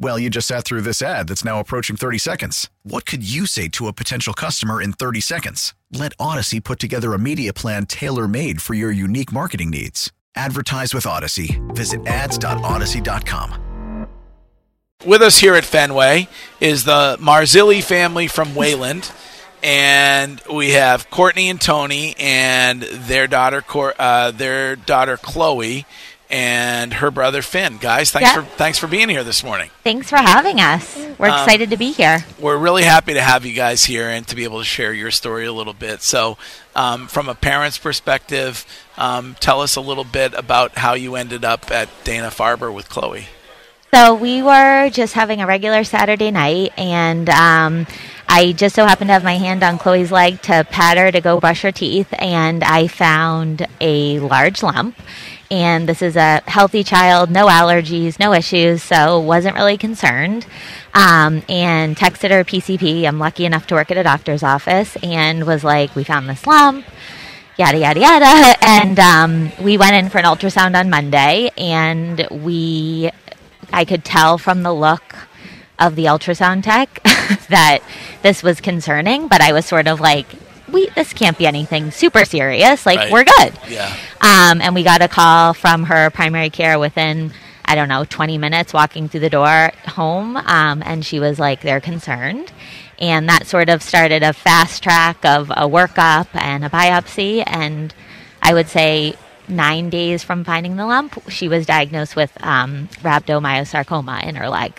Well, you just sat through this ad that's now approaching 30 seconds. What could you say to a potential customer in 30 seconds? Let Audacy put together a media plan tailor made for your unique marketing needs. Advertise with Audacy. Visit ads.audacy.com. With us here at Fenway is the Marzilli family from Wayland. And we have Courtney and Tony and their daughter, uh, their daughter Chloe, and her brother Finn. Guys, thanks for thanks for being here this morning. Thanks for having us. We're um, excited to be here. We're really happy to have you guys here and to be able to share your story a little bit. So, um, from a parent's perspective, um, tell us a little bit about how you ended up at Dana Farber with Chloe. So we were just having a regular Saturday night, and um, I just so happened to have my hand on Chloe's leg to pat her to go brush her teeth, and I found a large lump and this is a healthy child, no allergies, no issues, so wasn't really concerned. Um, and texted her PCP. I'm lucky enough to work at a doctor's office, and was like, "We found this lump." Yada yada yada, and um, we went in for an ultrasound on Monday, and we, I could tell from the look of the ultrasound tech that this was concerning, but I was sort of like, we this can't be anything super serious. Like right. we're good. Yeah. Um, and we got a call from her primary care within I don't know 20 minutes walking through the door home, um, and she was like they're concerned, and that sort of started a fast track of a workup and a biopsy, and I would say. Nine days from finding the lump, she was diagnosed with um, rhabdomyosarcoma in her leg.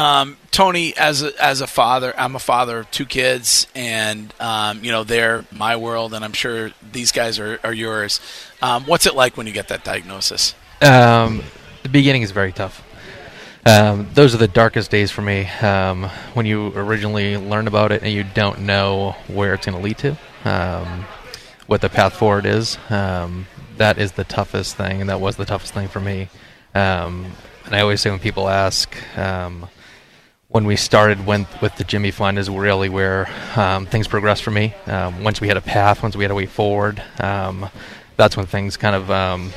Um, Tony, as a, as a father, I'm a father of two kids, and um, you know they're my world, and I'm sure these guys are, are yours. Um, what's it like when you get that diagnosis? Um, the beginning is very tough. Um, those are the darkest days for me. Um, when you originally learn about it and you don't know where it's going to lead to, what the path forward is. that is the toughest thing, and that was the toughest thing for me. and I always say when people ask when we started with the Jimmy Fund is really where um, things progressed for me. Um, once we had a path, once we had a way forward, um, that's when things kind of um,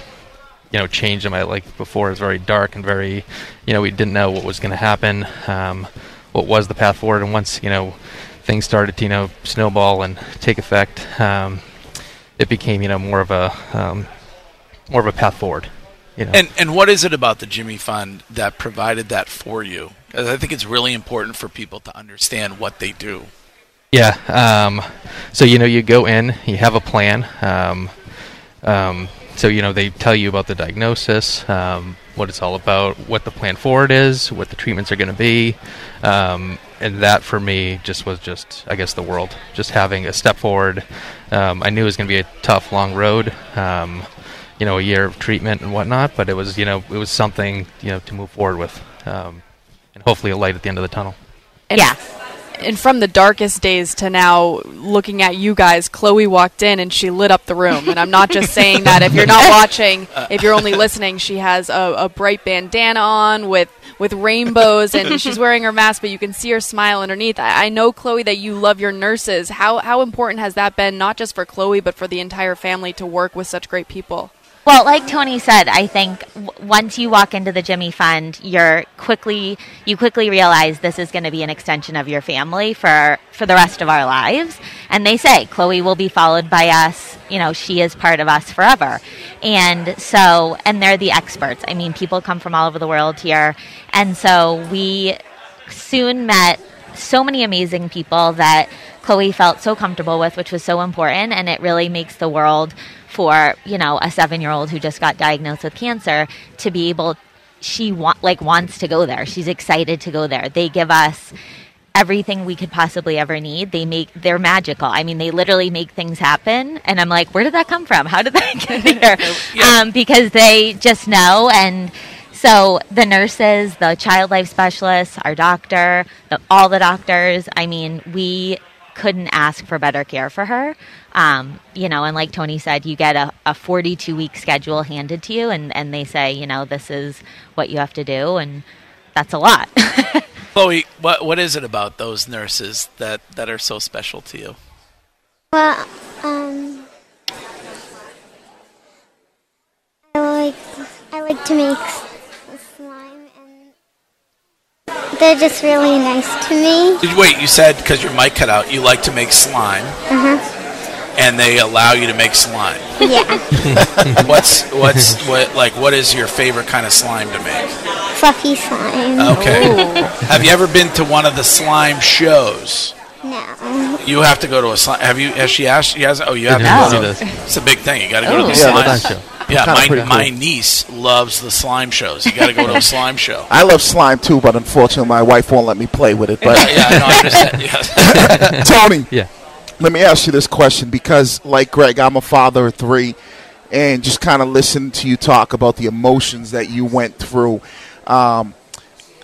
you know changed in my life. Before it was very dark and very you know we didn't know what was going to happen, um, what was the path forward, and once you know things started to you know snowball and take effect, um, it became you know more of a more of a path forward. You know. And and what is it about the Jimmy Fund that provided that for you? I think it's really important for people to understand what they do. Yeah. Um, so you know, you go in, you have a plan. Um, um, so you know, they tell you about the diagnosis, um, what it's all about, what the plan forward is, what the treatments are going to be, um, and that for me just was just, I guess, the world. Just having a step forward. Um, I knew it was going to be a tough, long road you know a year of treatment and whatnot, but it was you know it was something you know to move forward with, um, and hopefully a light at the end of the tunnel. And yeah. And from the darkest days to now, looking at you guys, Chloe walked in and she lit up the room. And I'm not just saying that. If you're not watching, if you're only listening, she has a, a bright bandana on with with rainbows and she's wearing her mask, but you can see her smile underneath. I, I, know, Chloe, that you love your nurses. How, how important has that been, not just for Chloe, but for the entire family to work with such great people? Well, like Tony said, I think w- once you walk into the Jimmy Fund, you're quickly you quickly realize this is going to be an extension of your family for for the rest of our lives. And they say Chloe will be followed by us. You know, she is part of us forever. And so, and they're the experts. I mean, people come from all over the world here, and so we soon met so many amazing people that Chloe felt so comfortable with, which was so important, and it really makes the world for you know a seven year old who just got diagnosed with cancer to be able she wa- like wants to go there. She's excited to go there. They give us everything we could possibly ever need. They make they're magical. I mean, they literally make things happen, and I'm like, where did that come from? How did that get here? Um, because they just know and. So the nurses, the child life specialists, our doctor, the, all the doctors. I mean, we couldn't ask for better care for her. Um, you know, and like Tony said, you get a, a 42 week schedule handed to you, and, and they say, you know, this is what you have to do, and that's a lot. Chloe, what what is it about those nurses that, that are so special to you? Well, um, I like I like to make s- slime, and they're just really nice to me. Did Wait, you said because your mic cut out, you like to make slime, Uh huh. and they allow you to make slime. Yeah, what's what's what like what is your favorite kind of slime to make? fluffy slime. Okay. Have you ever been to one of the slime shows? No. You have to go to a slime. Have you? Has she asked? You has. Oh, you have No. to go See to. this. It's a big thing. You got to go Oh. to the Yeah, slime the slime show. Yeah, my pretty my niece loves the slime shows. You got to go to a slime show. I love slime too, but unfortunately, my wife won't let me play with it. But yeah, I know. I understand. Yeah. Tony, Yeah. let me ask you this question because, like Greg, I'm a father of three, and just kind of listen to you talk about the emotions that you went through. Um,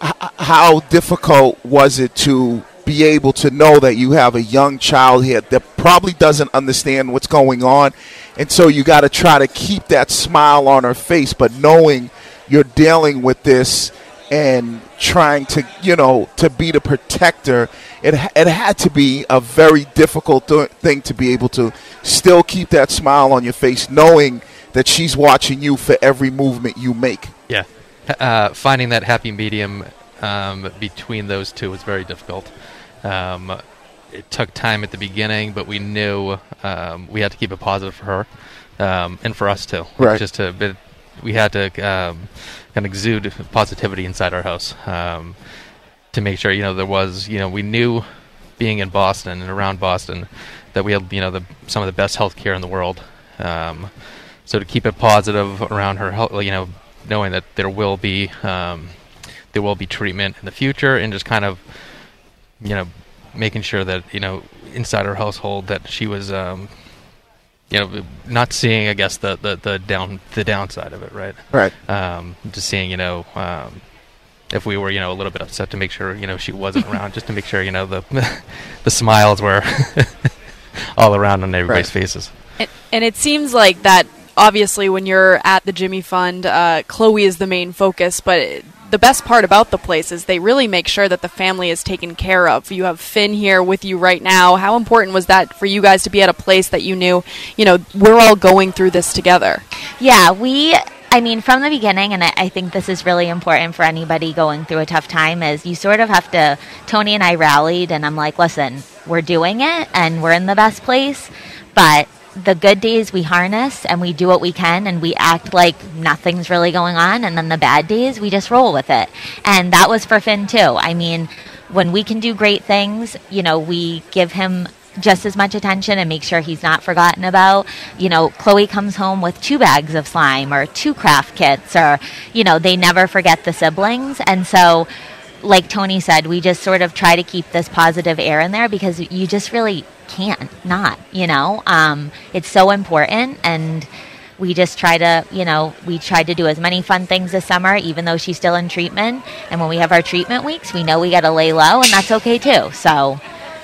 h- how difficult was it to be able to know that you have a young child here that probably doesn't understand what's going on, and so you got to try to keep that smile on her face, but knowing you're dealing with this and trying to you know to be the protector it, it had to be a very difficult th- thing to be able to still keep that smile on your face knowing that she's watching you for every movement you make Yeah. Uh, finding that happy medium um, between those two was very difficult. Um, it took time at the beginning, but we knew um, we had to keep it positive for her um, and for us too. Right. Just to, we had to um, kind of exude positivity inside our house um, to make sure you know there was you know we knew being in Boston and around Boston that we had you know the, some of the best health care in the world. Um, so to keep it positive around her health, you know, knowing that there will be um, there will be treatment in the future, and just kind of you know making sure that you know inside her household that she was um, you know not seeing I guess the, the, the down the downside of it, right? Right. Um, just seeing you know. Um, if we were, you know, a little bit upset to make sure, you know, she wasn't around, just to make sure, you know, the the smiles were all around on everybody's Right. faces. And, and it seems like that obviously when you're at the Jimmy Fund, uh, Chloe is the main focus, but it- the best part about the place is they really make sure that the family is taken care of. You have Finn here with you right now. How important was that for you guys to be at a place that you knew, you know, we're all going through this together? Yeah, we. I mean, from the beginning, and I, I think this is really important for anybody going through a tough time, is you sort of have to. Tony and I rallied, and I'm like, listen, we're doing it, and we're in the best place, but the good days we harness and we do what we can and we act like nothing's really going on and then the bad days we just roll with it and that was for finn too i mean when we can do great things you know we give him just as much attention and make sure he's not forgotten about. You know, Chloe comes home with two bags of slime or two craft kits, or, you know, they never forget the siblings. And so, like Tony said, we just sort of try to keep this positive air in there because you just really can't not, you know? Um, it's so important. And, we just try to, you know, we tried to do as many fun things this summer, even though she's still in treatment. And when we have our treatment weeks, we know we got to lay low, and that's okay too. So,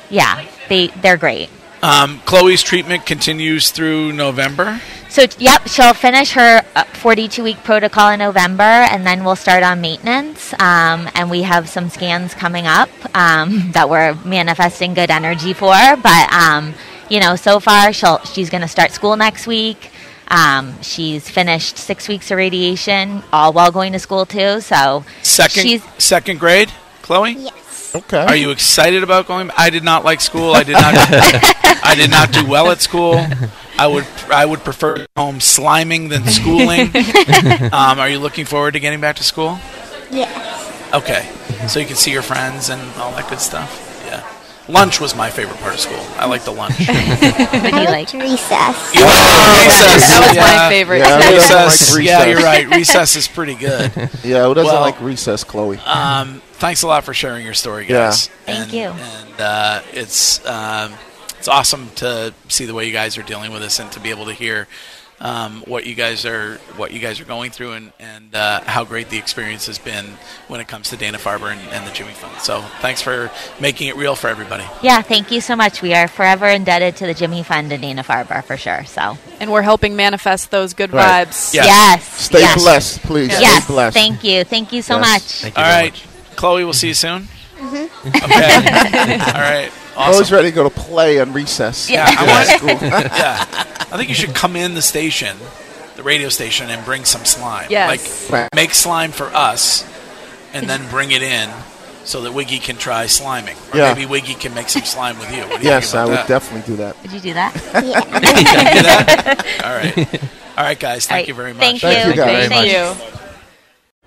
yeah, they they're great. Um, Chloe's treatment continues through November. So, yep, she'll finish her 42 week protocol in November, and then we'll start on maintenance. Um, and we have some scans coming up um, that we're manifesting good energy for. But, um, you know, so far she'll she's going to start school next week. Um, she's finished six weeks of radiation, all while going to school too. So Second she's second grade, Chloe. Yes. Okay. Are you excited about going? I did not like school. I did not. I did not do well at school. I would. I would prefer home sliming than schooling. um, are you looking forward to getting back to school? Yes. Okay, so you can see your friends and all that good stuff. Yeah. Lunch was my favorite part of school. I like the lunch. What do you I like? liked recess. You like recess? That was my Yeah. favorite. Yeah, who doesn't like Recess. recess? Yeah, you're right. Recess is pretty good. Yeah, who doesn't Well, like recess, Chloe? Um, thanks a lot for sharing your story, guys. Yeah. guys. Thank and, you. And uh, it's um, it's awesome to see the way you guys are dealing with this and to be able to hear um, what you guys are what you guys are going through and and uh, how great the experience has been when it comes to Dana Farber and, and the Jimmy Fund. So thanks for making it real for everybody. Yeah, thank you so much. We are forever indebted to the Jimmy Fund and Dana Farber for sure. So And we're helping manifest those good Right. vibes. Yes. yes, Stay yes. blessed, please. Yes, Stay blessed. thank you, thank you so Yes. much. Thank you All very right, much. Chloe, we'll see you soon. Mm-hmm. Okay. All right. Always Awesome. ready to go to play on recess. Yeah, I After want- school. yeah. I think you should come in the station, the radio station, and bring some slime. Yes. Like, make slime for us, and then bring it in so that Wiggy can try sliming. Or Yeah. maybe Wiggy can make some slime with you. What do you yes, think I about would that? definitely do that. Would you do that? Do that? All right. All right, guys. Thank All right, you very much. Thank, Thank you. you, guys. Thank you.